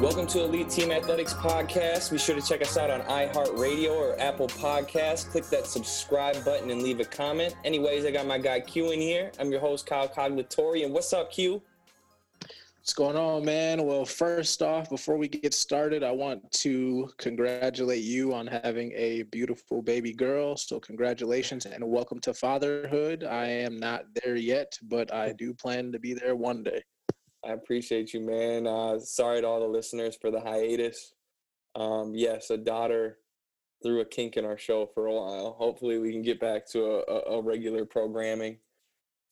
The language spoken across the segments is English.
Welcome to Elite Team Athletics Podcast. Be sure to check us out on iHeartRadio or Apple Podcasts. Click that subscribe button and leave a comment. Anyways, I got my guy Q in here. I'm your host, Kyle Cognitori. And what's up, Q? What's going on, man? Well, first off, before we get started, I want to congratulate you on having a beautiful baby girl. So, congratulations and welcome to fatherhood. I am not there yet, but I do plan to be there one day. I appreciate you, man. Uh, sorry to all the listeners for the hiatus. Um, yes, a daughter threw a kink in our show for a while. Hopefully, we can get back to a, a, a regular programming.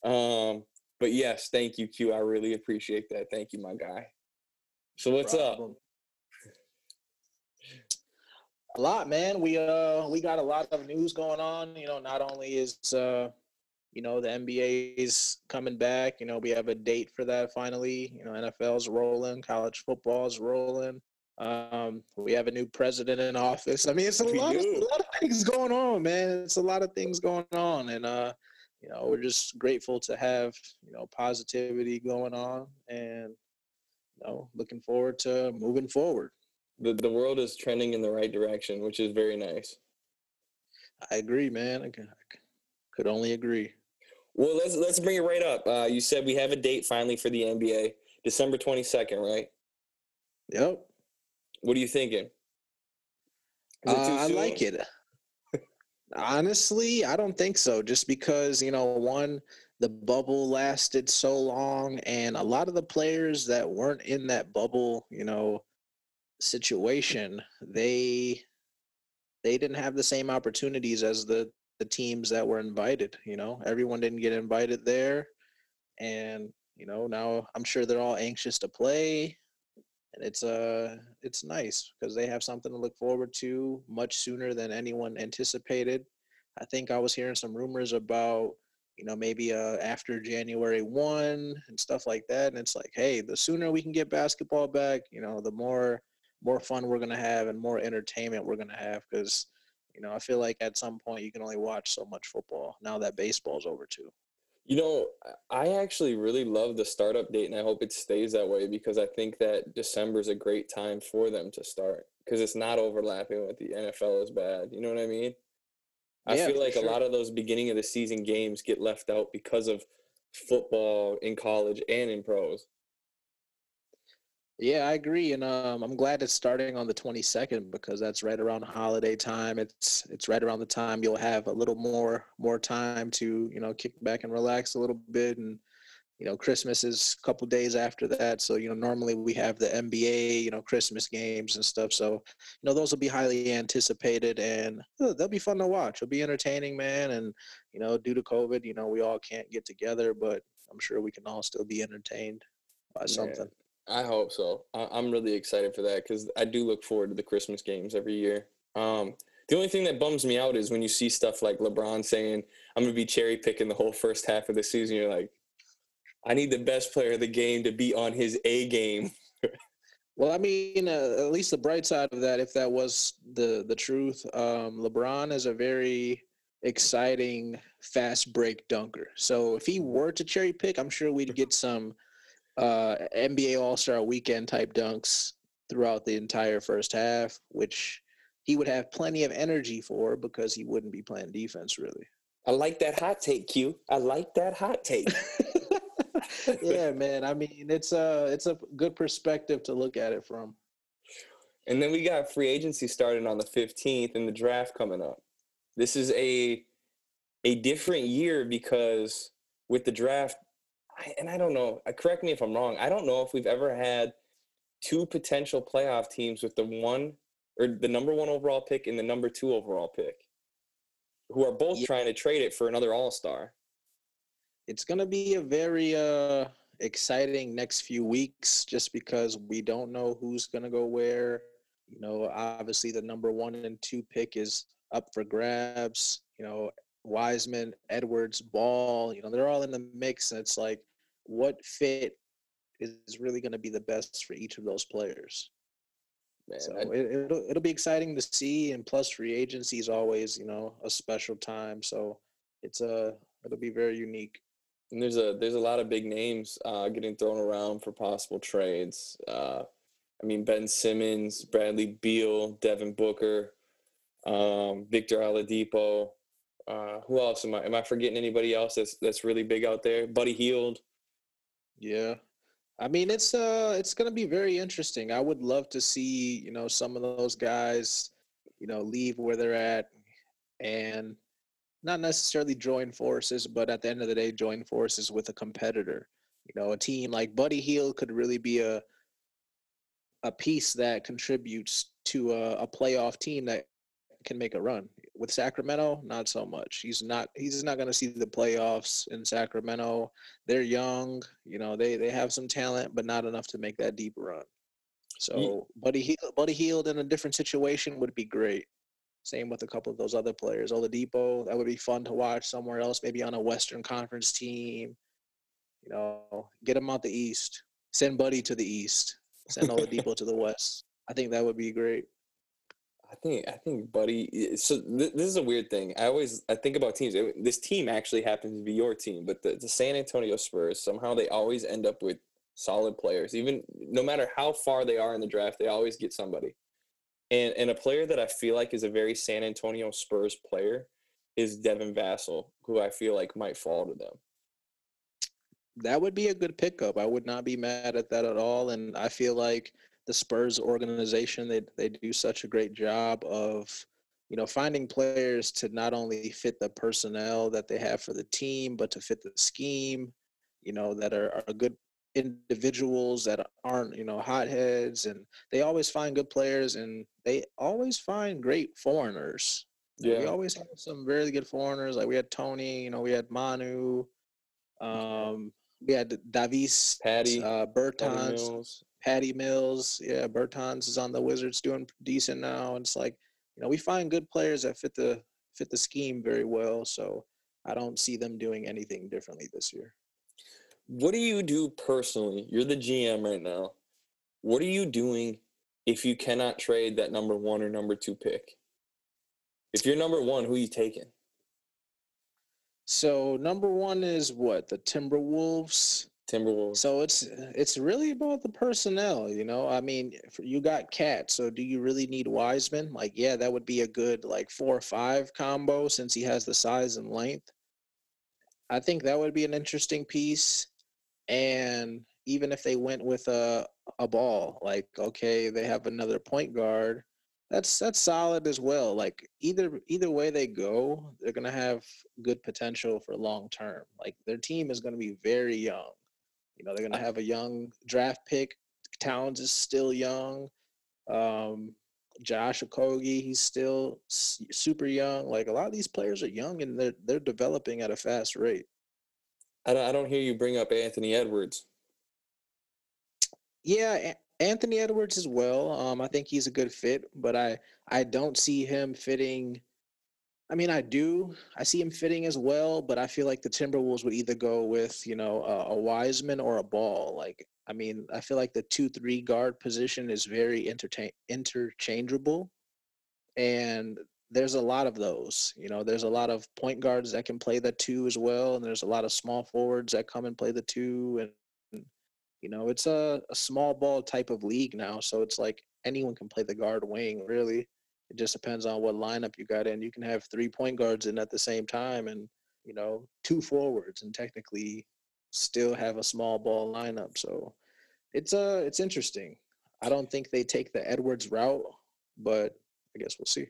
Um, but yes, thank you, Q. I really appreciate that. Thank you, my guy. So what's Problem. up? A lot, man. We uh we got a lot of news going on. You know, not only is uh you know, the NBA is coming back. You know, we have a date for that finally. You know, NFL's rolling, college football's rolling. Um, we have a new president in office. I mean, it's a lot, of, a lot of things going on, man. It's a lot of things going on, and uh, you know, we're just grateful to have you know positivity going on, and you know, looking forward to moving forward. The the world is trending in the right direction, which is very nice. I agree, man. I could only agree. Well, let's let's bring it right up. Uh, you said we have a date finally for the NBA, December twenty second, right? Yep. What are you thinking? Uh, I like it. Honestly, I don't think so. Just because you know, one, the bubble lasted so long, and a lot of the players that weren't in that bubble, you know, situation, they they didn't have the same opportunities as the the teams that were invited. You know, everyone didn't get invited there, and you know now I'm sure they're all anxious to play, and it's uh it's nice because they have something to look forward to much sooner than anyone anticipated. I think I was hearing some rumors about you know maybe uh, after January one and stuff like that, and it's like, hey, the sooner we can get basketball back, you know, the more more fun we're gonna have and more entertainment we're gonna have because you know, I feel like at some point you can only watch so much football now that baseball's over too. You know, I actually really love the startup date, and I hope it stays that way because I think that December is a great time for them to start because it's not overlapping with the NFL as bad. You know what I mean? I yeah, feel like sure. a lot of those beginning of the season games get left out because of football in college and in pros. Yeah, I agree, and um, I'm glad it's starting on the 22nd because that's right around holiday time. It's it's right around the time you'll have a little more more time to you know kick back and relax a little bit, and you know Christmas is a couple days after that. So you know normally we have the NBA you know Christmas games and stuff. So you know those will be highly anticipated and oh, they'll be fun to watch. It'll be entertaining, man. And you know due to COVID, you know we all can't get together, but I'm sure we can all still be entertained by something. I hope so. I, am really excited for that because I do look forward to the Christmas games every year. Um, the only thing that bums me out is when you see stuff like LeBron saying, "I'm to be cherry picking the whole first half of the season." You're like, I need the best player of the game to be on his A game. well, I mean, uh, at least the bright side of that, if that was the the truth, um, LeBron is a very exciting fast break dunker. So if he were to cherry pick, I'm sure we'd get some uh, NBA All Star Weekend type dunks throughout the entire first half, which he would have plenty of energy for because he wouldn't be playing defense really. I like that hot take, Q. I like that hot take. yeah, man. I mean, it's a it's a good perspective to look at it from. And then we got free agency starting on the 15th and the draft coming up. This is a a different year because with the draft I, and I don't know. Uh, correct me if I'm wrong. I don't know if we've ever had two potential playoff teams with the one or the number one overall pick and the number two overall pick, who are both yeah. trying to trade it for another All Star. It's going to be a very uh, exciting next few weeks, just because we don't know who's going to go where. You know, obviously the number one and two pick is up for grabs. You know, Wiseman, Edwards, Ball, you know, they're all in the mix. And it's like, what fit is really going to be the best for each of those players? Man, so I, it, will it'll be exciting to see, and plus free agency is always you know a special time. So it's a it'll be very unique. And there's a there's a lot of big names uh, getting thrown around for possible trades. Uh, I mean Ben Simmons, Bradley Beal, Devin Booker, um, Victor Oladipo. Uh, who else am I? Am I forgetting anybody else that's that's really big out there? Buddy Hield. Yeah, I mean it's uh it's gonna be very interesting. I would love to see you know some of those guys, you know, leave where they're at, and not necessarily join forces, but at the end of the day, join forces with a competitor. You know, a team like Buddy Hield could really be a a piece that contributes to a, a playoff team that can make a run. With Sacramento, not so much. He's not he's not going to see the playoffs in Sacramento. They're young, you know, they they have some talent but not enough to make that deep run. So, yeah. Buddy Hield, Buddy Hield in a different situation would be great. Same with a couple of those other players. Oladipo, that would be fun to watch somewhere else, maybe on a Western Conference team. You know, get him out the East. Send Buddy to the East. Send Oladipo to the West. I think that would be great. I think I think Buddy. So th- this is a weird thing. I always I think about teams. This team actually happens to be your team, but the, the San Antonio Spurs somehow they always end up with solid players. Even no matter how far they are in the draft, they always get somebody. And and a player that I feel like is a very San Antonio Spurs player is Devin Vassell, who I feel like might fall to them. That would be a good pickup. I would not be mad at that at all. And I feel like the Spurs organization, they they do such a great job of, you know, finding players to not only fit the personnel that they have for the team, but to fit the scheme, you know, that are, are good individuals that aren't you know hotheads and they always find good players and they always find great foreigners. Yeah we always have some very good foreigners like we had tony you know we had manu um we had davis patty uh bertans patty mills. yeah bertans is on the wizards doing decent now and it's like you know we find good players that fit the fit the scheme very well so i don't see them doing anything differently this year what do you do personally? You're the GM right now. What are you doing if you cannot trade that number one or number two pick? If you're number one, who are you taking? So number one is what the Timberwolves. Timberwolves. So it's it's really about the personnel, you know. I mean, you got KAT, so do you really need Wiseman? Like, yeah, that would be a good like four or five combo since he has the size and length. I think that would be an interesting piece and even if they went with a a ball like okay they have another point guard that's that's solid as well like either either way they go they're to have good potential for long term like their team is to be very young you know they're going to have a young draft pick towns is still young um josh okogie he's still super young like a lot of these players are young and they're they're developing at a fast rate I don't, I don't hear you bring up Anthony Edwards. Yeah, Anthony Edwards as well. Um, I think he's a good fit, but I I don't see him fitting. I mean, I do. I see him fitting as well, but I feel like the Timberwolves would either go with you know a, a Wiseman or a Ball. Like, I mean, I feel like the two three guard position is very entertain interchangeable, and there's a lot of those. You know, there's a lot of point guards that can play the two as well, and there's a lot of small forwards that come and play the two, and you know, it's a, a small ball type of league now, so it's like anyone can play the guard wing. Really, it just depends on what lineup you got in. You can have three point guards in at the same time, and you know, two forwards, and technically still have a small ball lineup. So it's uh it's interesting. I don't think they take the Edwards route, but I guess we'll see.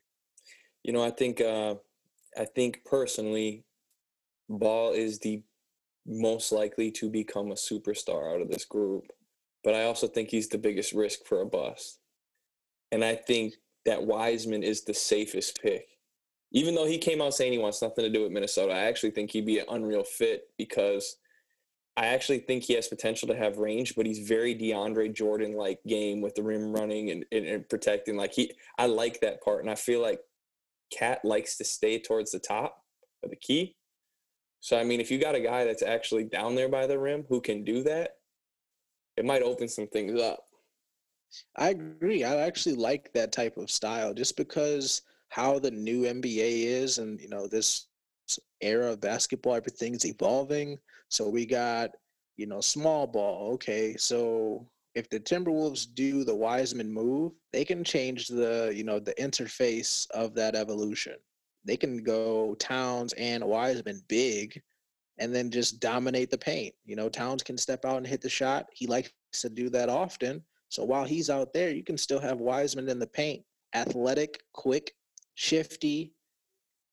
You know, I think uh, I think personally, Ball is the most likely to become a superstar out of this group, but I also think he's the biggest risk for a bust. And I think that Wiseman is the safest pick. Even though he came out saying he wants nothing to do with Minnesota, I actually think he'd be an unreal fit because I actually think he has potential to have range, but he's very DeAndre Jordan like game with the rim running and, and, and, protecting. Like he, I like that part, and I feel like KAT likes to stay towards the top of the key. So I mean, if you got a guy that's actually down there by the rim who can do that, it might open some things up. I agree. I actually like that type of style just because how the new NBA is and you know this era of basketball everything's evolving. So we got, you know, small ball. Okay, so if the Timberwolves do the Wiseman move, they can change the, you know, the interface of that evolution. They can go Towns and Wiseman big and then just dominate the paint. You know, Towns can step out and hit the shot. He likes to do that often. So while he's out there, you can still have Wiseman in the paint, athletic, quick, shifty,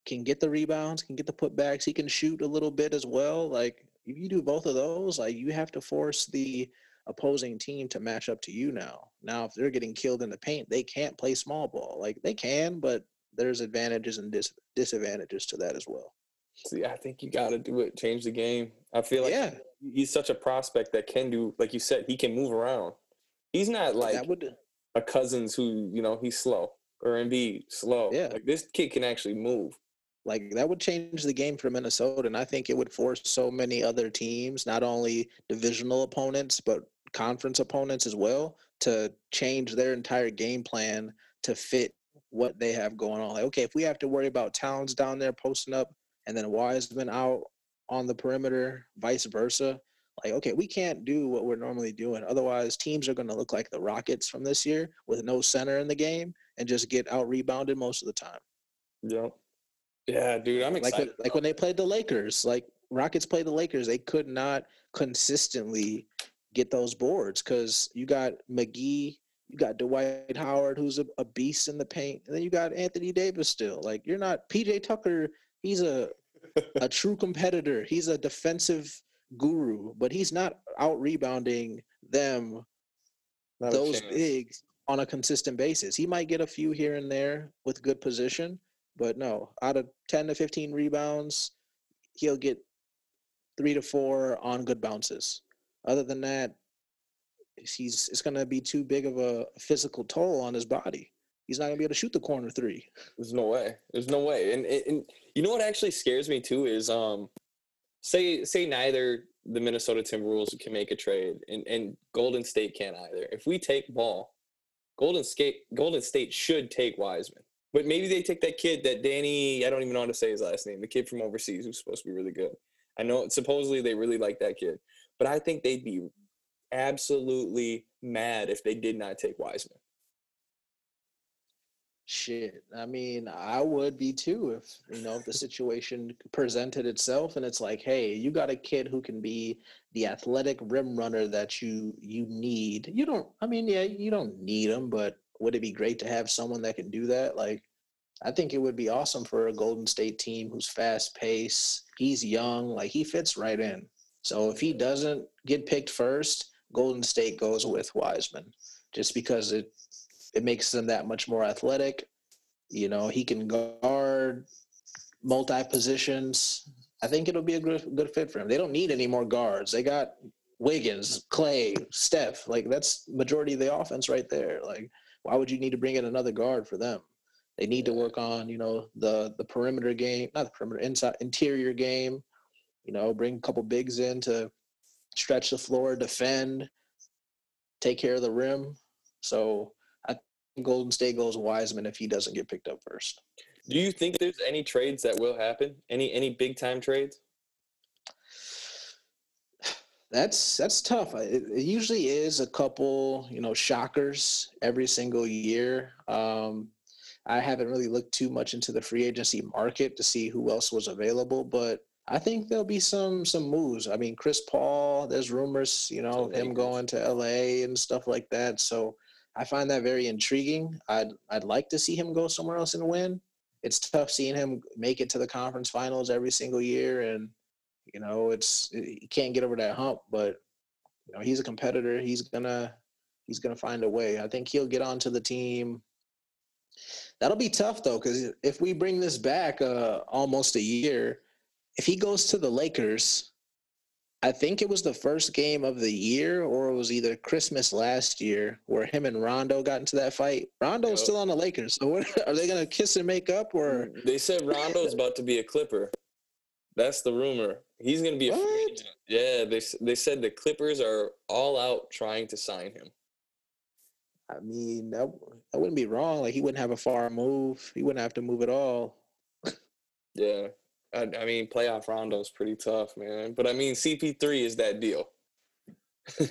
can get the rebounds, can get the putbacks. He can shoot a little bit as well. Like if you do both of those, like you have to force the opposing team to match up to you now. Now, if they're getting killed in the paint, they can't play small ball. Like they can, but there's advantages and dis- disadvantages to that as well. See, I think you got to do it. Change the game. I feel like yeah. he's such a prospect that can do, like you said, he can move around. He's not like would, a Cousins who, you know, he's slow or Embiid slow. Yeah, like this kid can actually move. Like that would change the game for Minnesota, and I think it would force so many other teams, not only divisional opponents but conference opponents as well, to change their entire game plan to fit what they have going on. Like, okay, if we have to worry about Towns down there posting up and then Wiseman out on the perimeter, vice versa, like, okay, we can't do what we're normally doing. Otherwise, teams are going to look like the Rockets from this year with no center in the game and just get out rebounded most of the time. Yep. Yeah, dude, I'm excited. Like, like when they played the Lakers, like Rockets played the Lakers, they could not consistently get those boards because you got McGee, you got Dwight Howard, who's a, a, beast in the paint, and then you got Anthony Davis still. Like you're not PJ Tucker. He's a a true competitor. He's a defensive guru, but he's not out rebounding them. Not those bigs on a consistent basis. He might get a few here and there with good position, but no, out of 10 to 15 rebounds, he'll get three to four on good bounces. Other than that, he's it's going to be too big of a physical toll on his body. He's not going to be able to shoot the corner three. There's no way. There's no way. And, and you know what actually scares me too is um say say neither the Minnesota Timberwolves can make a trade and, and Golden State can't either. If we take ball, Golden State Golden State should take Wiseman. But maybe they take that kid that Danny, I don't even know how to say his last name, the kid from overseas who's supposed to be really good. I know supposedly they really like that kid, but I think they'd be absolutely mad if they did not take Wiseman. Shit. I mean, I would be too if, you know, if the situation presented itself and it's like, hey, you got a kid who can be the athletic rim runner that you you need. You don't I mean, yeah, you don't need him, but would it be great to have someone that can do that? Like I think it would be awesome for a Golden State team who's fast paced. He's young, like he fits right in. So if he doesn't get picked first, Golden State goes with Wiseman just because it it makes them that much more athletic. You know, he can guard multi positions. I think it'll be a good good fit for him. They don't need any more guards. They got Wiggins, Clay, Steph. Like that's majority of the offense right there. Like, why would you need to bring in another guard for them? They need to work on, you know, the the perimeter game, not the perimeter, inside interior game. You know, bring a couple bigs in to stretch the floor, defend, take care of the rim. So Golden State goes Wiseman if he doesn't get picked up first. Do you think there's any trades that will happen? Any any big time trades? That's that's tough. It, it, usually is a couple, you know, shockers every single year. Um, I haven't really looked too much into the free agency market to see who else was available, but I think there'll be some some moves. I mean, Chris Paul. There's rumors, you know, him going to LA and stuff like that. So I find that very intriguing. I'd I'd like to see him go somewhere else and win. It's tough seeing him make it to the conference finals every single year, and you know it's he can't get over that hump. But you know he's a competitor. He's gonna he's gonna find a way. I think he'll get onto the team. That'll be tough though, because if we bring this back uh, almost a year, if he goes to the Lakers, I think it was the first game of the year, or it was either Christmas last year, where him and Rondo got into that fight. Rondo's yep. still on the Lakers, so what, are they gonna kiss and make up? Or mm, they said Rondo's about to be a Clipper. That's the rumor. He's gonna be a free agent. Yeah, they they said the Clippers are all out trying to sign him. I mean, that, that wouldn't be wrong. Like he wouldn't have a far move. He wouldn't have to move at all. yeah. I, I mean, playoff Rondo is pretty tough, man. But I mean, CP3 is that deal.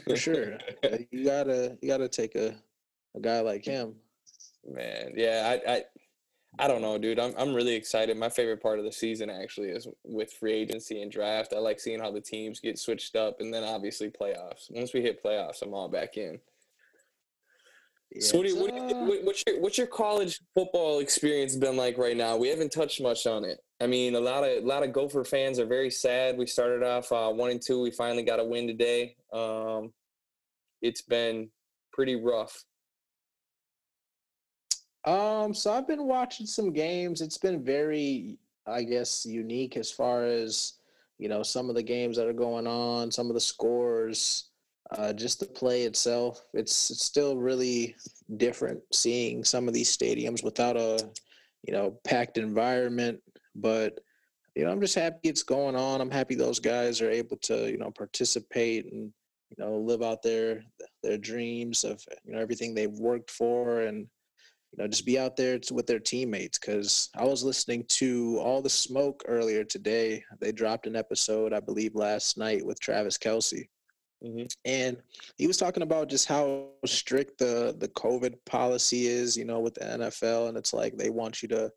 For sure. you gotta you gotta take a, a guy like him. Man, yeah, I, I I don't know, dude. I'm I'm really excited. My favorite part of the season actually is with free agency and draft. I like seeing how the teams get switched up, and then obviously playoffs. Once we hit playoffs, I'm all back in. Yeah, so, what, you, what, uh... what's your what's your college football experience been like right now? We haven't touched much on it. I mean, a lot of a lot of Gopher fans are very sad. We started off uh, one and two. We finally got a win today. Um, it's been pretty rough. Um, so I've been watching some games. It's been very, I guess, unique as far as you know some of the games that are going on, some of the scores, uh, just the play itself. It's it's still really different seeing some of these stadiums without a you know packed environment. But you know, I'm just happy it's going on. I'm happy those guys are able to you know participate and you know live out their their dreams of you know everything they've worked for and you know, just be out there with their teammates. Because I was listening to All the Smoke earlier today. They dropped an episode, I believe, last night with Travis Kelce. Mm-hmm. And he was talking about just how strict the the COVID policy is, you know, with the NFL, and it's like they want you to,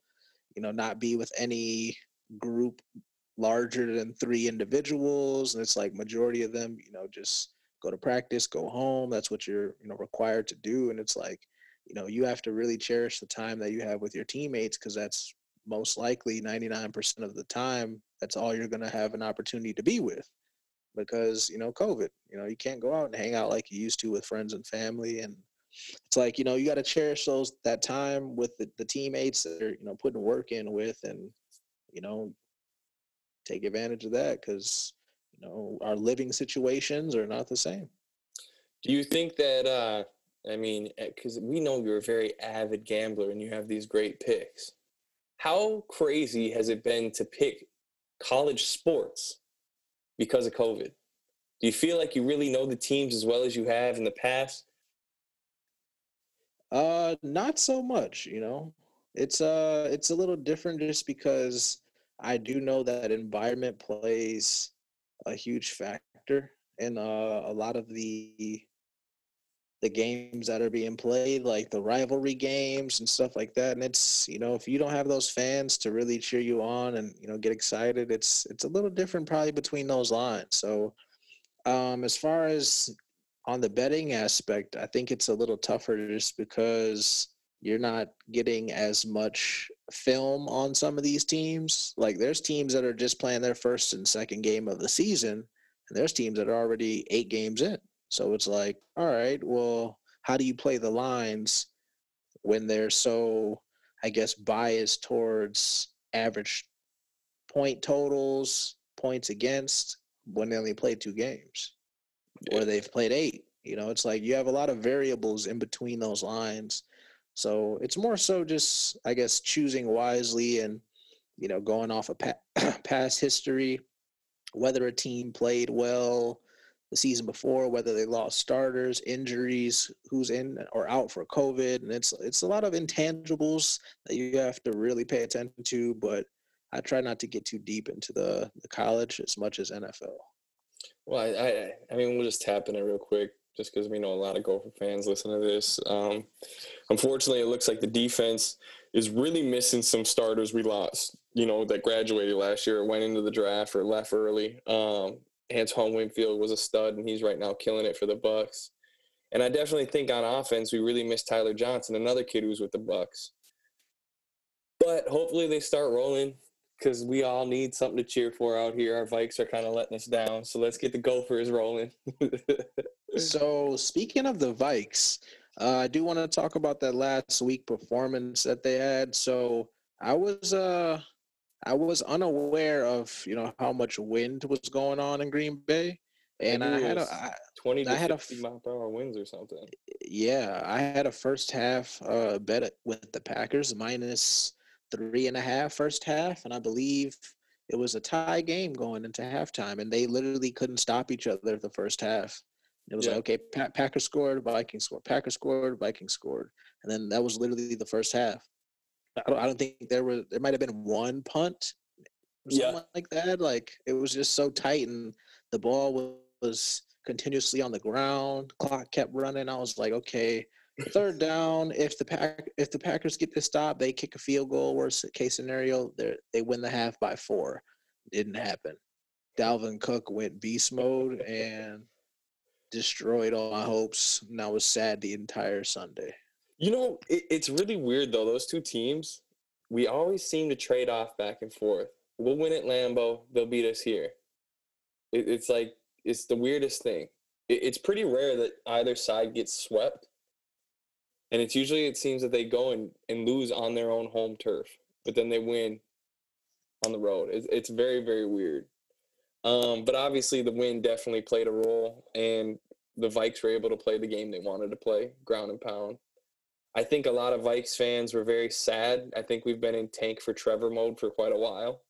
you know, not be with any group larger than three individuals, and it's like majority of them, you know, just go to practice, go home. That's what you're, you know, required to do, and it's like you know you have to really cherish the time that you have with your teammates because that's most likely 99% of the time that's all you're going to have an opportunity to be with because you know covid you know you can't go out and hang out like you used to with friends and family and it's like you know you got to cherish those that time with the, the teammates that are you know putting work in with and you know take advantage of that because you know our living situations are not the same do you think that uh I mean, because eh, we know you're a very avid gambler and you have these great picks. How crazy has it been to pick college sports because of COVID? Do you feel like you really know the teams as well as you have in the past? Uh, not so much. You know, it's uh, it's a little different just because I do know that environment plays a huge factor in uh, a lot of the the games that are being played, like the rivalry games and stuff like that. And it's you know if you don't have those fans to really cheer you on and you know get excited, it's it's a little different probably between those lines. So um, as far as on the betting aspect, I think it's a little tougher just because you're not getting as much film on some of these teams. Like there's teams that are just playing their first and second game of the season, and there's teams that are already eight games in. So it's like, all right, well, how do you play the lines when they're so, I guess, biased towards average point totals, points against when they only played two games or they've played eight? You know, it's like you have a lot of variables in between those lines. So it's more so just, I guess, choosing wisely and, you know, going off of past history, whether a team played well, the season before, whether they lost starters, injuries, who's in or out for COVID, and it's it's a lot of intangibles that you have to really pay attention to. But I try not to get too deep into the the college as much as NFL. Well, I I, I mean we'll just tap in it real quick, just because we know a lot of Gopher fans listen to this. Um, unfortunately, it looks like the defense is really missing some starters we lost. You know that graduated last year, went into the draft or left early. Um, Antoine Winfield was a stud, and he's right now killing it for the Bucs. And I definitely think on offense we really miss Tyler Johnson, another kid who's with the Bucs. But hopefully they start rolling because we all need something to cheer for out here. Our Vikes are kind of letting us down, so let's get the Gophers rolling. so speaking of the Vikes, uh, I do want to talk about that last week performance that they had. So I was uh I was unaware of you know how much wind was going on in Green Bay, and I had a I, twenty to I had 50 a, mile per hour winds or something. Yeah, I had a first half uh, bet with the Packers minus three and a half first half, and I believe it was a tie game going into halftime, and they literally couldn't stop each other the first half. It was Yeah. like, okay, pa- Packers scored, Vikings scored, Packers scored, Vikings scored, and then that was literally the first half. I don't, I don't think there was there might have been one punt, or Yeah. something like that. Like it was just so tight, and the ball was, was continuously on the ground. Clock kept running. I was like, okay, third down. If the pack if the Packers get this stop, they kick a field goal. Worst case scenario, they they win the half by four. Didn't happen. Dalvin Cook went beast mode and destroyed all my hopes, and I was sad the entire Sunday. You know, it, it's really weird though. Those two teams, we always seem to trade off back and forth. We'll win at Lambeau. They'll beat us here. It, it's like it's the weirdest thing. It, it's pretty rare that either side gets swept, and it's usually it seems that they go and, and lose on their own home turf, but then they win on the road. It's, it's very very weird. Um, but obviously the win definitely played a role, and the Vikes were able to play the game they wanted to play, ground and pound. I think a lot of Vikes fans were very sad. I think we've been in tank for Trevor mode for quite a while.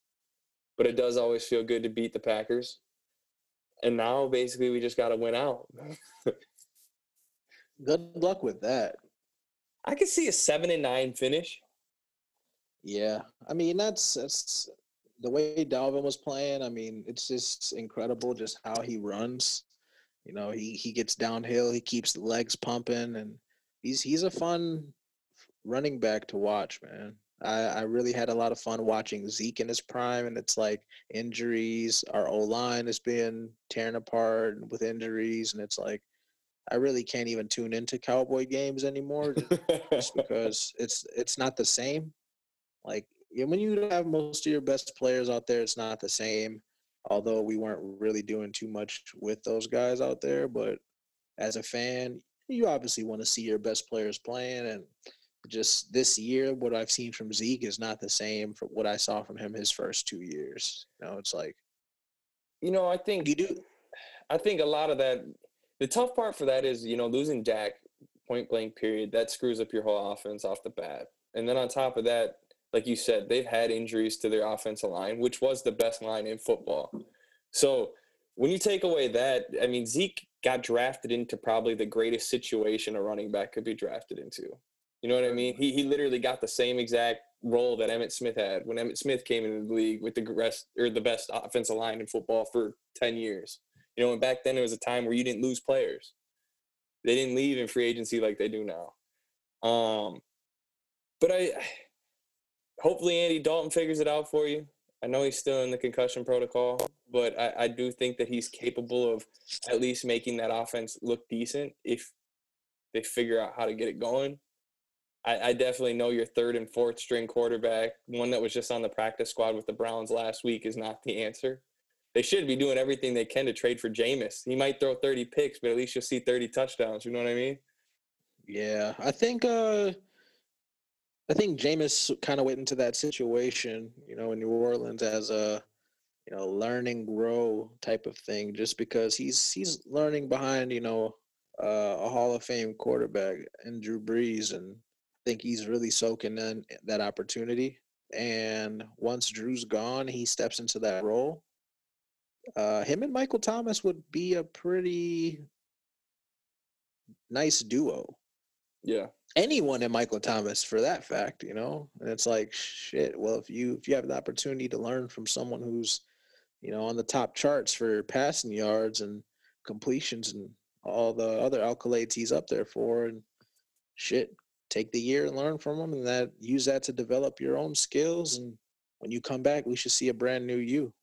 But it does always feel good to beat the Packers. And now basically we just got to win out. Good luck with that. I could see a 7 and 9 finish. Yeah, I mean that's that's the way Dalvin was playing. I mean, it's just incredible just how he runs. You know, he he gets downhill, he keeps the legs pumping, and he's he's a fun running back to watch, man. I, I really had a lot of fun watching Zeke in his prime, and it's like injuries. Our O line is being torn apart with injuries, and it's like I really can't even tune into Cowboy games anymore just because it's it's not the same. Like when you have most of your best players out there, it's not the same. Although we weren't really doing too much with those guys out there, but as a fan, you obviously want to see your best players playing. And just this year, what I've seen from Zeke is not the same from what I saw from him his first two years. You know, it's like you know, I think you do. I think a lot of that the tough part for that is, you know, losing Dak point blank period, that screws up your whole offense off the bat. And then on top of that, like you said, they've had injuries to their offensive line, which was the best line in football. So when you take away that, I mean, Zeke got drafted into probably the greatest situation a running back could be drafted into. You know what I mean? He, he literally got the same exact role that Emmitt Smith had when Emmitt Smith came into the league with the rest or the best offensive line in football for 10 years. You know, and back then it was a time where you didn't lose players. They didn't leave in free agency like they do now. Um, but I hopefully Andy Dalton figures it out for you. I know he's still in the concussion protocol, but I, I do think that he's capable of at least making that offense look decent if they figure out how to get it going. I, I definitely know your third and fourth string quarterback, one that was just on the practice squad with the Browns last week, is not the answer. They should be doing everything they can to trade for Jameis. He might throw 30 picks, but at least you'll see 30 touchdowns. You know what I mean? Yeah, I think uh I think Jameis kind of went into that situation, you know, in New Orleans as a you know learning grow type of thing, just because he's he's learning behind you know uh, a Hall of Fame quarterback and Drew Brees, and I think he's really soaking in that opportunity. And once Drew's gone, he steps into that role. Uh, him and Michael Thomas would be a pretty nice duo Yeah. anyone in Michael Thomas for that fact, you know. And it's like shit. Well, if you if you have the opportunity to learn from someone who's, you know, on the top charts for passing yards and completions and all the other accolades he's up there for, and shit, take the year and learn from him, and that use that to develop your own skills. And when you come back, we should see a brand new you.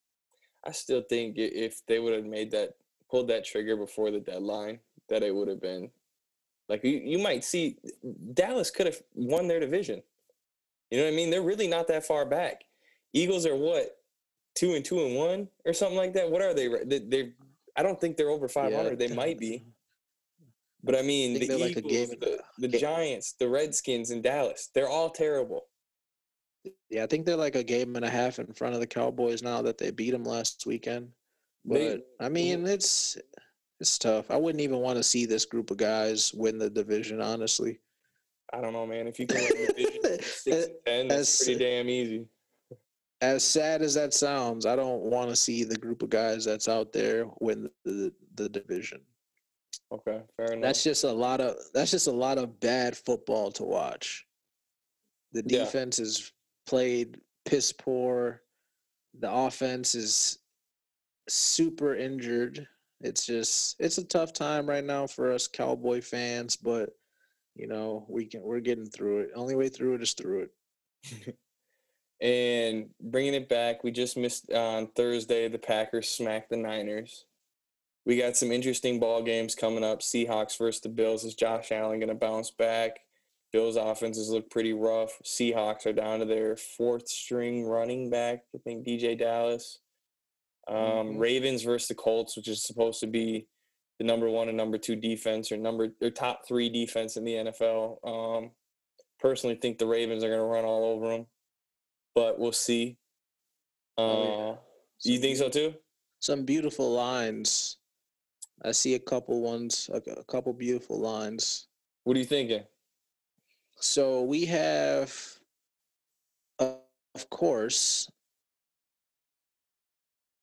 I still think if they would have made that, pulled that trigger before the deadline, that it would have been like you, you might see Dallas could have won their division. You know what I mean? They're really not that far back. Eagles are what two and two and one or something like that. What are they? They, I don't think they're over five hundred. they might be, but I mean think the they're like a Eagles, game the, the ga- Giants, the Redskins, and Dallas. They're all terrible. Yeah, I think they're like a game and a half in front of the Cowboys now that they beat them last weekend. But They- I mean, it's it's tough. I wouldn't even want to see this group of guys win the division, honestly. I don't know, man. If you can win the division from six and ten, that's pretty damn easy. As sad as that sounds, I don't want to see the group of guys that's out there win the, the, the division. Okay, fair enough. That's just a lot of that's just a lot of bad football to watch. The Yeah. defense is played piss poor. The offense is super injured. It's just it's a tough time right now for us Cowboy fans, but you know, we can we're getting through it. Only way through it is through it. and bringing it back, we just missed uh, on Thursday. The Packers smacked the Niners. We got some interesting ball games coming up. Seahawks versus the Bills. Is Josh Allen going to bounce back? Bills' offenses look pretty rough. Seahawks are down to their fourth string running back. I think DeeJay Dallas. Um, Mhm. Ravens versus the Colts, which is supposed to be the number one and number two defense, or number or top three defense in the NFL. Um, personally, think the Ravens are going to run all over them, but we'll see. Uh, Oh, yeah. you think so too? Some beautiful lines. I see a couple ones, a, a couple beautiful lines. What are you thinking? So we have, uh, of course,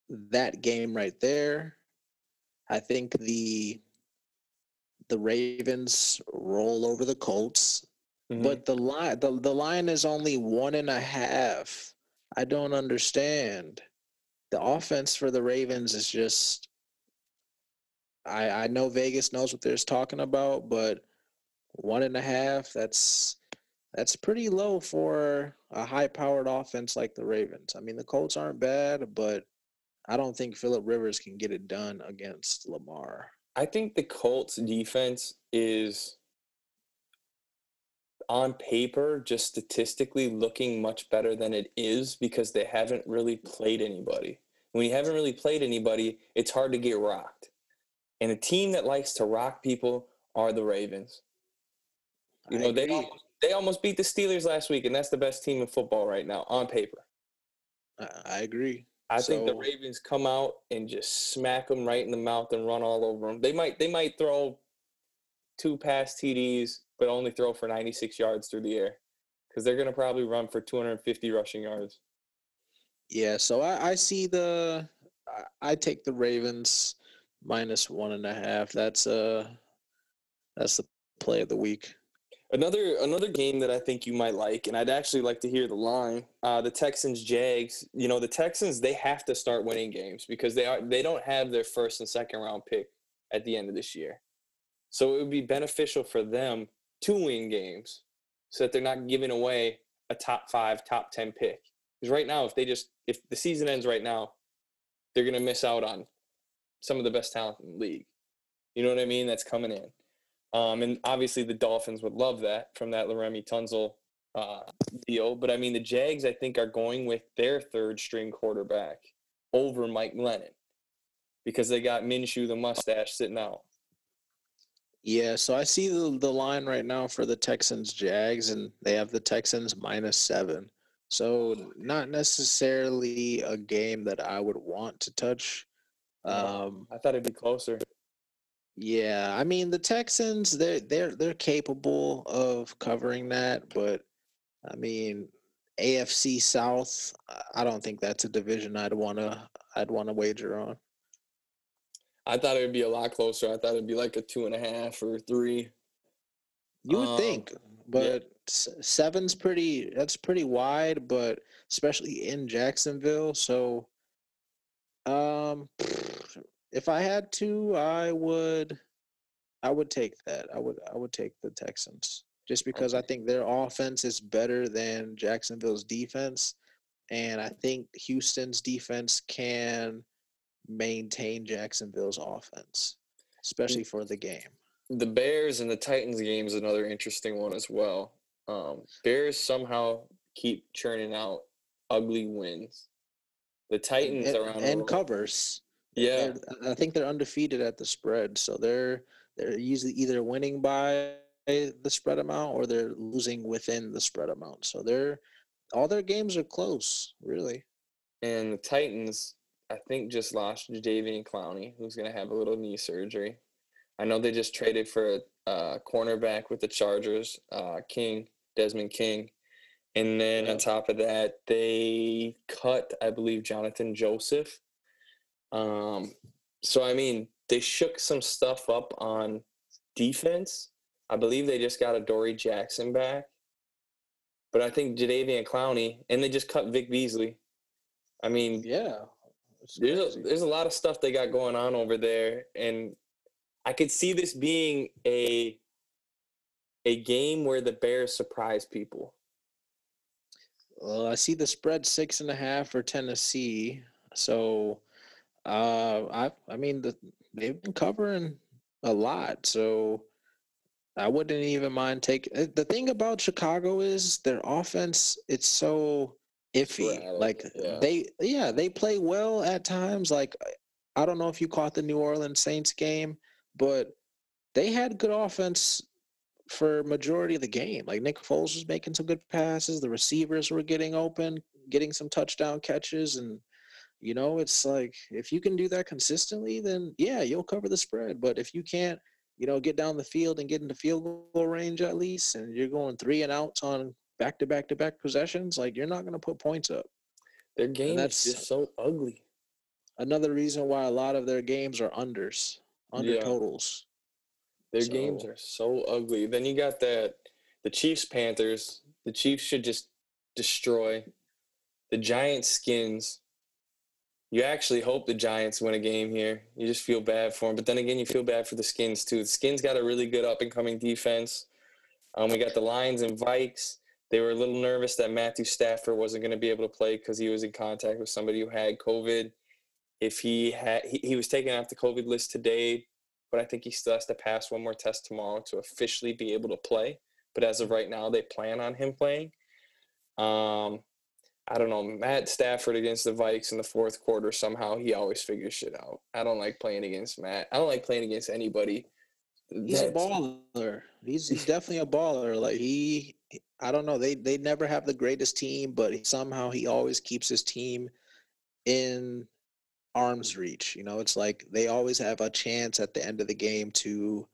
that game right there. I think the the Ravens roll over the Colts, Mhm. but the line the, the line is only one and a half. I don't understand. The offense for the Ravens is just I I know Vegas knows what they're talking about, but one and a half, that's that's pretty low for a high powered offense like the Ravens. I mean the Colts aren't bad, but I don't think Philip Rivers can get it done against Lamar. I think the Colts defense is on paper just statistically looking much better than it is because they haven't really played anybody. When you haven't really played anybody, it's hard to get rocked. And a team that likes to rock people are the Ravens. You I know, they almost, they almost beat the Steelers last week, and that's the best team in football right now on paper. I agree. I think the Ravens come out and just smack them right in the mouth and run all over them. They might they might throw two pass TDs, but only throw for 96 yards through the air because they're gonna probably run for 250 rushing yards. Yeah, so I, I see the I, I take the Ravens minus one and a half. That's uh that's the play of the week. Another another game that I think you might like, and I'd actually like to hear the line. Uh, the Texans Jags. You know the Texans they have to start winning games because they are they don't have their first and second round pick at the end of this year, so it would be beneficial for them to win games so that they're not giving away a top five, top ten pick. Because right now, if they just if the season ends right now, they're gonna miss out on some of the best talent in the league. You know what I mean? That's coming in. Um, and obviously the Dolphins would love that from that Laremy Tunsil uh, deal. But I mean, the Jags, I think, are going with their third string quarterback over Mike Glennon because they got Minshew, the mustache, sitting out. Yeah, so I see the the line right now for the Texans Jags, and they have the Texans minus seven. So not necessarily a game that I would want to touch. Um, I thought it'd be closer. Yeah, I mean the Texans, they're they're they're capable of covering that, but I mean AFC South, I- don't think that's a division I'd wanna I'd wanna wager on. I thought it would be a lot closer. I thought it'd be like a two and a half or three. You would Um, think, but s- seven's pretty. That's pretty wide, but especially in Jacksonville. So, um, if I had to, I would, I would take that. I would, I would take the Texans just because I think their offense is better than Jacksonville's defense, and I think Houston's defense can maintain Jacksonville's offense, especially for the game. The Bears and the Titans game is another interesting one as well. Um, Bears somehow keep churning out ugly wins. The Titans and, are on and covers. Yeah, I think they're undefeated at the spread, so they're they're usually either winning by the spread amount or they're losing within the spread amount. So they're all their games are close, really. and the Titans, I think, just lost Jadeveon Clowney, who's going to have a little knee surgery. I know they just traded for a uh, cornerback with the Chargers, uh, King, Desmond King. And then Yeah. on top of that, they cut, I believe, Johnathan Joseph. Um, so, I mean, they shook some stuff up on defense. I believe they just got Adoree' Jackson back. But I think Jadeveon Clowney, and they just cut Vic Beasley. I mean, yeah, there's a, there's a lot of stuff they got going on over there, and I could see this being a a game where the Bears surprise people. Well, I see the spread six and a half for Tennessee. So, uh, I I mean the they've been covering a lot, so I wouldn't even mind taking. Uh, the thing about Chicago is their offense. It's so iffy. like yeah. they, yeah, they play well at times. Like I don't know if you caught the New Orleans Saints game, but they had good offense for majority of the game. Like Nick Foles was making some good passes. The receivers were getting open, getting some touchdown catches, and you know, it's like if you can do that consistently, then yeah, you'll cover the spread. But if you can't, you know, get down the field and get into field goal range at least, and you're going three and outs on back to back to back possessions, like you're not going to put points up. Their game that's is just so ugly. Another reason why a lot of their games are unders, under yeah. totals. Their so, games are so ugly. Then you got that the Chiefs Panthers. The Chiefs should just destroy the Giants skins. You actually hope the Giants win a game here. You just feel bad for them. But then again, you feel bad for the Skins too. The Skins got a really good up and coming defense. Um, we got the Lions and Vikes. They were a little nervous that Matthew Stafford wasn't going to be able to play because he was in contact with somebody who had COVID. If he had, he, he was taken off the COVID list today but I think he still has to pass one more test tomorrow to officially be able to play. But as of right now, they plan on him playing. Um, I don't know. Matt Stafford against the Vikes in the fourth quarter, somehow he always figures shit out. I don't like playing against Matt. I don't like playing against anybody. He's a baller. He's, he's definitely a baller. Like he, I don't know. They they never have the greatest team, but somehow he always keeps his team in arm's reach. You know, it's like they always have a chance at the end of the game to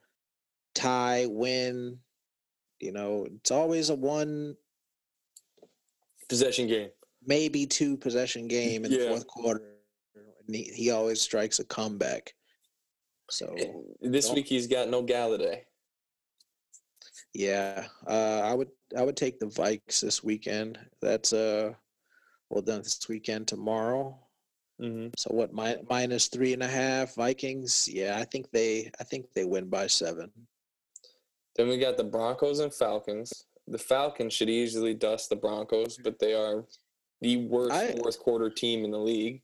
tie, win. You know, it's always a one possession game, maybe two possession game in yeah. the fourth quarter. And he, he always strikes a comeback. So this week he's got no Golladay. Yeah, uh, I would I would take the Vikes this weekend. That's uh, well done this weekend tomorrow. Mm-hmm. So what? Mi- minus three and a half Vikings. Yeah, I think they. I think they win by seven. Then we got the Broncos and Falcons. The Falcons should easily dust the Broncos, but they are the worst I, fourth quarter team in the league.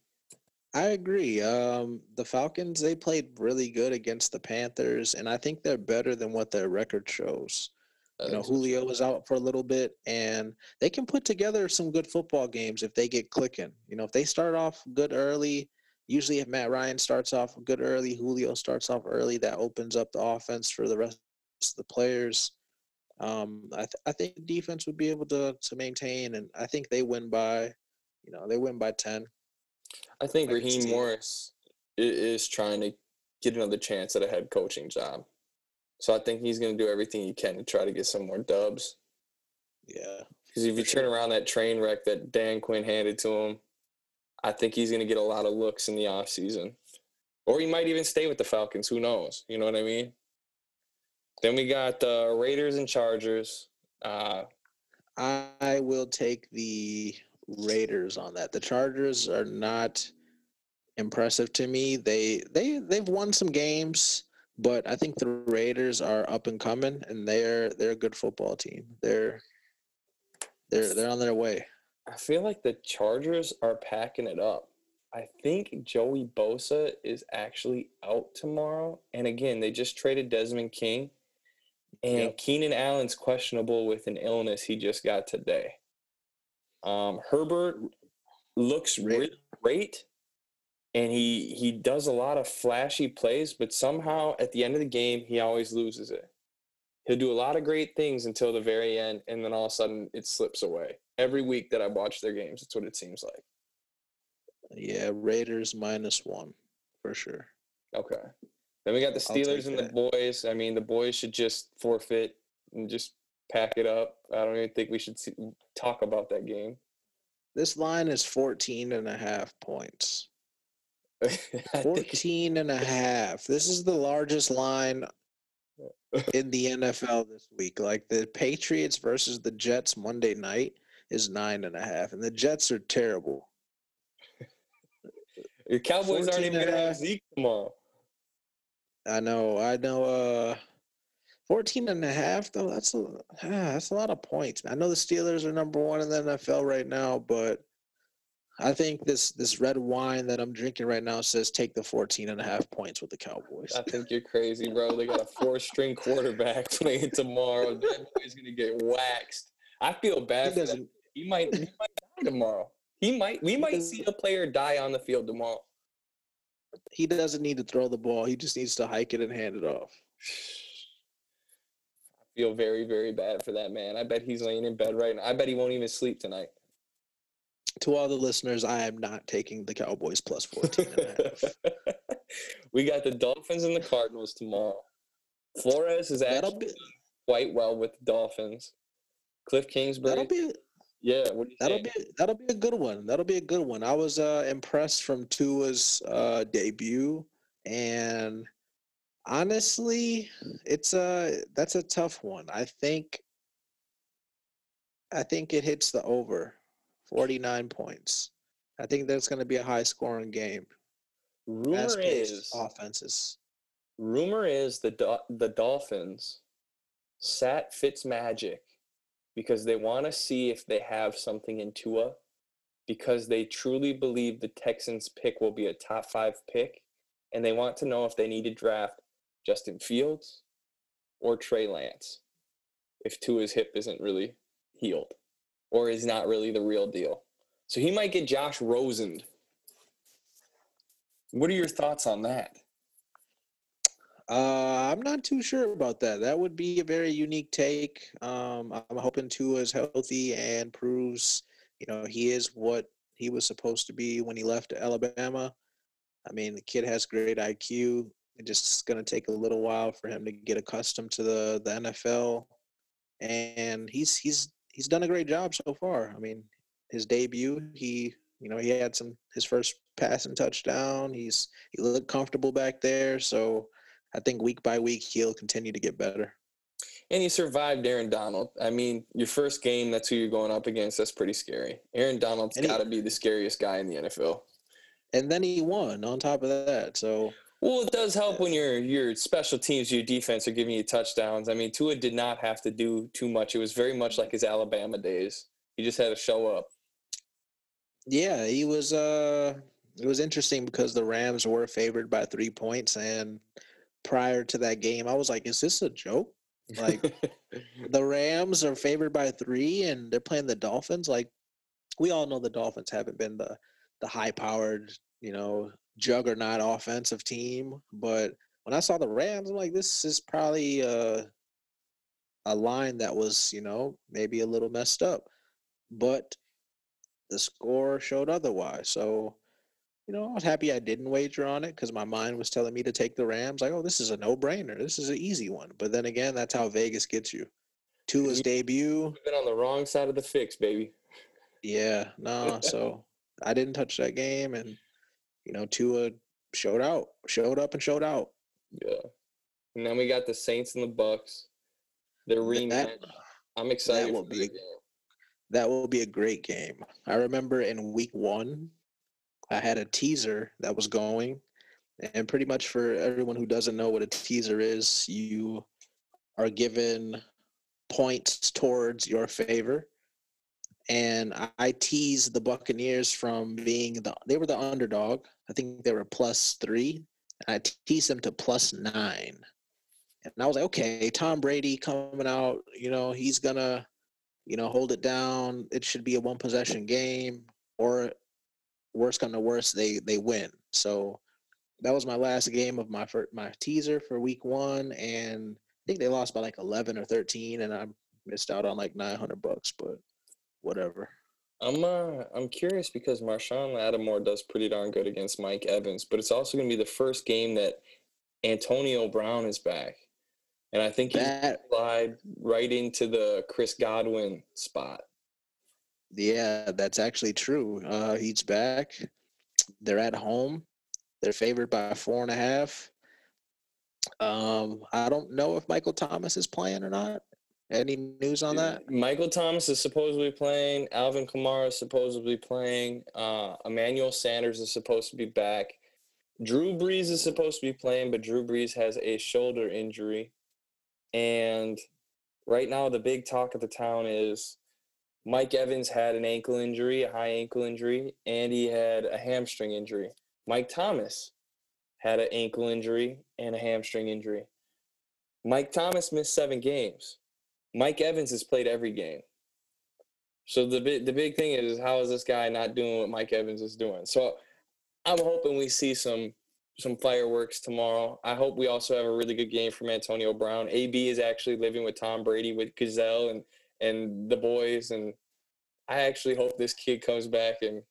I agree. Um, the Falcons they played really good against the Panthers, and I think they're better than what their record shows you know, Julio was out for a little bit, and they can put together some good football games if they get clicking. You know, if they start off good early, usually if Matt Ryan starts off good early, Julio starts off early, that opens up the offense for the rest of the players. Um, I, th- I think defense would be able to to maintain, and I think they win by, you know, they win by ten. I think Raheem Morris is trying to get another chance at a head coaching job. So I think he's going to do everything he can to try to get some more dubs. Yeah. Because if you turn around that train wreck that Dan Quinn handed to him, I think he's going to get a lot of looks in the offseason. Or he might even stay with the Falcons. Who knows? You know what I mean? Then we got the Raiders and Chargers. Uh, I will take the Raiders on that. The Chargers are not impressive to me. They they they've won some games. But I think the Raiders are up and coming, and they're they're a good football team. They're they're they're on their way. I feel like the Chargers are packing it up. I think Joey Bosa is actually out tomorrow, and again, they just traded Desmond King, and yep. Keenan Allen's questionable with an illness he just got today. Um, Herbert looks great, great and he he does a lot of flashy plays, but somehow at the end of the game he always loses it. He'll do a lot of great things until the very end, and then all of a sudden it slips away. Every week that I watch their games, that's what it seems like. Yeah, Raiders minus one for sure. Okay. Then we got the Steelers and that. the boys. I mean, the boys should just forfeit and just pack it up. I don't even think we should see, talk about that game. This line is 14 and a half points. I 14 and a half. This is the largest line in the NFL this week. Like the Patriots versus the Jets Monday night is nine and a half, and the Jets are terrible. your Cowboys aren't even gonna a have. Zeke tomorrow. I know, I know. Uh, 14 and a half though. That's a ah, that's a lot of points. I know the Steelers are number one in the NFL right now, but I think this this red wine that I'm drinking right now says take the 14 and a half points with the Cowboys. I think you're crazy, bro. They got a four-string quarterback playing tomorrow. That boy's gonna get waxed. I feel He bad for that. doesn't. He might. He might die tomorrow. He might. We might see a player die on the field tomorrow. He doesn't need to throw the ball. He just needs to hike it and hand it off. I feel very, very bad for that man. I bet he's laying in bed right now. I bet he won't even sleep tonight. To all the listeners, I am not taking the Cowboys plus 14 and a half. we got the Dolphins and the Cardinals tomorrow. Flores is actually be quite well with the Dolphins. Cliff Kingsbury, that'll be yeah. What do you that'll think? be that'll be a good one. That'll be a good one. I was uh, impressed from Tua's uh, debut, and honestly, it's a that's a tough one. I think I think it hits the over, forty nine points. I think that's going to be a high scoring game. Rumor is, offenses. rumor is the Do- the Dolphins sat Fitzmagic because they want to see if they have something in Tua, because they truly believe the Texans pick will be a top five pick, and they want to know if they need to draft Justin Fields or Trey Lance if Tua's hip isn't really healed or is not really the real deal. So he might get Josh Rosen. What are your thoughts on that? Uh, I'm not too sure about that. That would be a very unique take. Um, I'm hoping Tua is healthy and proves, you know, he is what he was supposed to be when he left Alabama. I mean, the kid has great IQ. It's just going to take a little while for him to get accustomed to the the NFL, and he's he's he's done a great job so far. I mean, his debut, he you know he had some his first passing touchdown. He's he looked comfortable back there, so. I think week by week he'll continue to get better. And you survived Aaron Donald. I mean, your first game, that's who you're going up against. That's pretty scary. Aaron Donald's got to be the scariest guy in the NFL. And then he won on top of that. So Well, it does help when your your special teams, your defense are giving you touchdowns. I mean, Tua did not have to do too much. It was very much like his Alabama days. He just had to show up. yeah, he was uh it was interesting because the Rams were favored by three points and prior to that game I was like, is this a joke? Like the Rams are favored by three and they're playing the Dolphins. Like we all know the Dolphins haven't been the the high powered, you know, juggernaut offensive team. But when I saw the Rams, I'm like, this is probably uh, a line that was, you know, maybe a little messed up. But the score showed otherwise. So, you know, I was happy I didn't wager on it because my mind was telling me to take the Rams. Like, oh, this is a no brainer. This is an easy one. But then again, that's how Vegas gets you. Tua's You- debut, been on the wrong side of the fix, baby. yeah, no. So I didn't touch that game, and you know, Tua showed out, showed up, and showed out. Yeah. And then we got the Saints and the Bucs. Their rematch. That, I'm excited That will for be that will be a great game. I remember in week one, I had a teaser that was going, and pretty much for everyone who doesn't know what a teaser is, you are given points towards your favor. And I- teased the Buccaneers from being the they were the underdog. I think they were plus three. I teased them to plus nine. And I was like, okay, Tom Brady coming out, you know, he's gonna you know, hold it down. It should be a one possession game, or worst come to worst, they they win. So that was my last game of my fir- my teaser for week one, and I think they lost by like eleven or thirteen, and I missed out on like nine hundred bucks. But whatever. I'm uh I'm curious because Marshon Lattimore does pretty darn good against Mike Evans, but it's also going to be the first game that Antonio Brown is back, and I think he's That slide right into the Chris Godwin spot. Yeah, that's actually true. Uh, he's back. They're at home. They're favored by four and a half. Um, I don't know if Michael Thomas is playing or not. Any news on that? Michael Thomas is supposedly playing. Alvin Kamara is supposedly playing. Uh, Emmanuel Sanders is supposed to be back. Drew Brees is supposed to be playing, but Drew Brees has a shoulder injury. And right now, the big talk of the town is Mike Evans had an ankle injury, a high ankle injury, and he had a hamstring injury. Mike Thomas had an ankle injury and a hamstring injury. Mike Thomas missed seven games. Mike Evans has played every game. So the big the big thing is how is this guy not doing what Mike Evans is doing? So I'm hoping we see some some fireworks tomorrow. I hope we also have a really good game from Antonio Brown. AB is actually living with Tom Brady with Gisele and and the boys and I actually hope this kid comes back and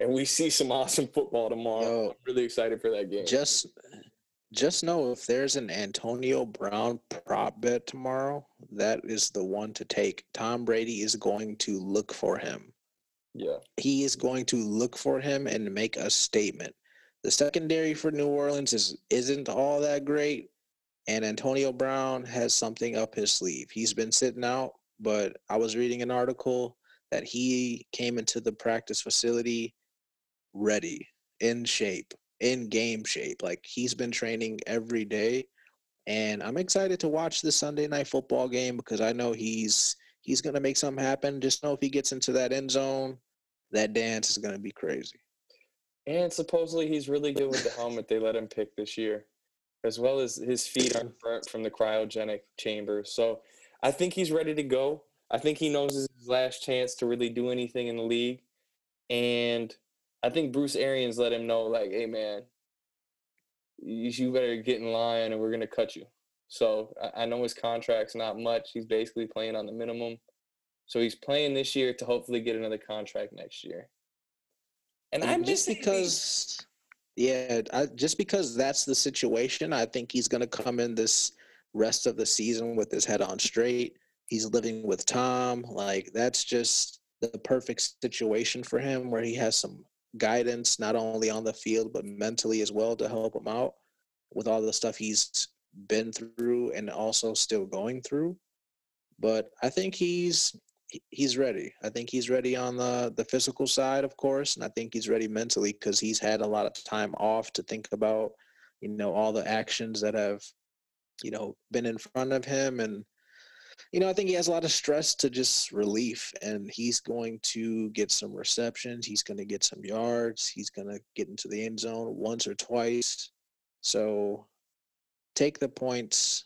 and we see some awesome football tomorrow. Yo, I'm really excited for that game. Just just know if there's an Antonio Brown prop bet tomorrow, that is the one to take. Tom Brady is going to look for him. Yeah. He is going to look for him and make a statement. The secondary for New Orleans is isn't all that great, and Antonio Brown has something up his sleeve. He's been sitting out, but I was reading an article that he came into the practice facility ready, in shape, in game shape. Like he's been training every day. And I'm excited to watch the Sunday night football game because I know he's he's gonna make something happen. Just know if he gets into that end zone, that dance is gonna be crazy. And supposedly he's really good with the helmet they let him pick this year, as well as his feet aren't burnt from the cryogenic chamber. So I think he's ready to go. I think he knows his last chance to really do anything in the league. And I think Bruce Arians let him know, like, hey man, you better get in line and we're gonna cut you. So I know his contract's not much. He's basically playing on the minimum. So he's playing this year to hopefully get another contract next year. And I'm just because yeah, I, just because that's the situation, I think he's going to come in this rest of the season with his head on straight. He's living with Tom. Like that's just the perfect situation for him where he has some guidance not only on the field but mentally as well to help him out with all the stuff he's been through and also still going through. But I think he's he's ready. I think he's ready on the the physical side, of course, and I think he's ready mentally because he's had a lot of time off to think about, you know, all the actions that have, you know, been in front of him and you know, I think he has a lot of stress to just relief, and he's going to get some receptions. He's going to get some yards. He's going to get into the end zone once or twice. So take the points,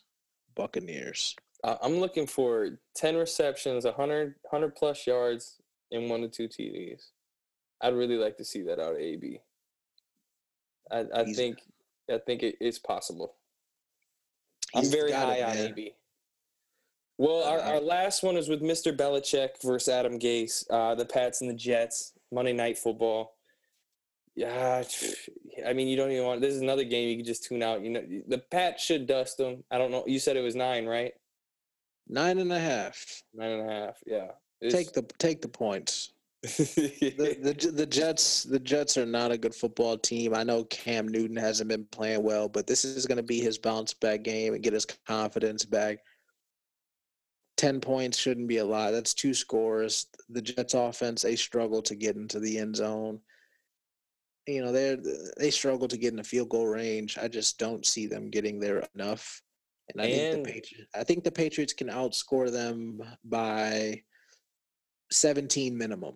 Buccaneers. Uh, I'm looking for 10 receptions, 100, 100 plus yards, and one to two TDs. I'd really like to see that out of AB. I, I think I think it is possible. I'm very high it, on AB. Well, our, our last one was with Mr. Belichick versus Adam Gase, uh, the Pats and the Jets, Monday Night Football. Yeah, I mean, you don't even want. This is another game you can just tune out. You know, the Pats should dust them. I don't know. You said it was nine, right? Nine and a half. Nine and a half. Yeah. It's, take the take the points. The, the the Jets the Jets are not a good football team. I know Cam Newton hasn't been playing well, but this is going to be his bounce back game and get his confidence back. 10 points shouldn't be a lot. That's two scores. The Jets offense, they struggle to get into the end zone. You know, they they struggle to get in the field goal range. I just don't see them getting there enough. And I and, think the Patriots I think the Patriots can outscore them by 17 minimum.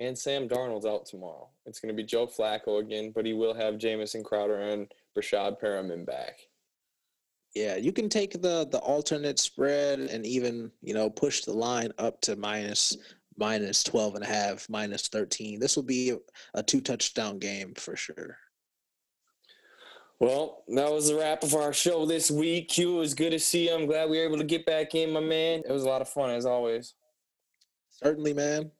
And Sam Darnold's out tomorrow. It's going to be Joe Flacco again, but he will have Jamison Crowder and Breshad Perriman back. Yeah, you can take the the alternate spread and even, you know, push the line up to minus minus 12 and a half, minus 13. This will be a two touchdown game for sure. Well, that was the wrap of our show this week. Q, it was good to see you. I'm glad we were able to get back in, my man. It was a lot of fun as always. Certainly, man.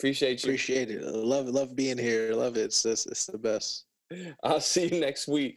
Appreciate you. Appreciate it. Love love being here. Love it. It's, it's, it's the best. I'll see you next week.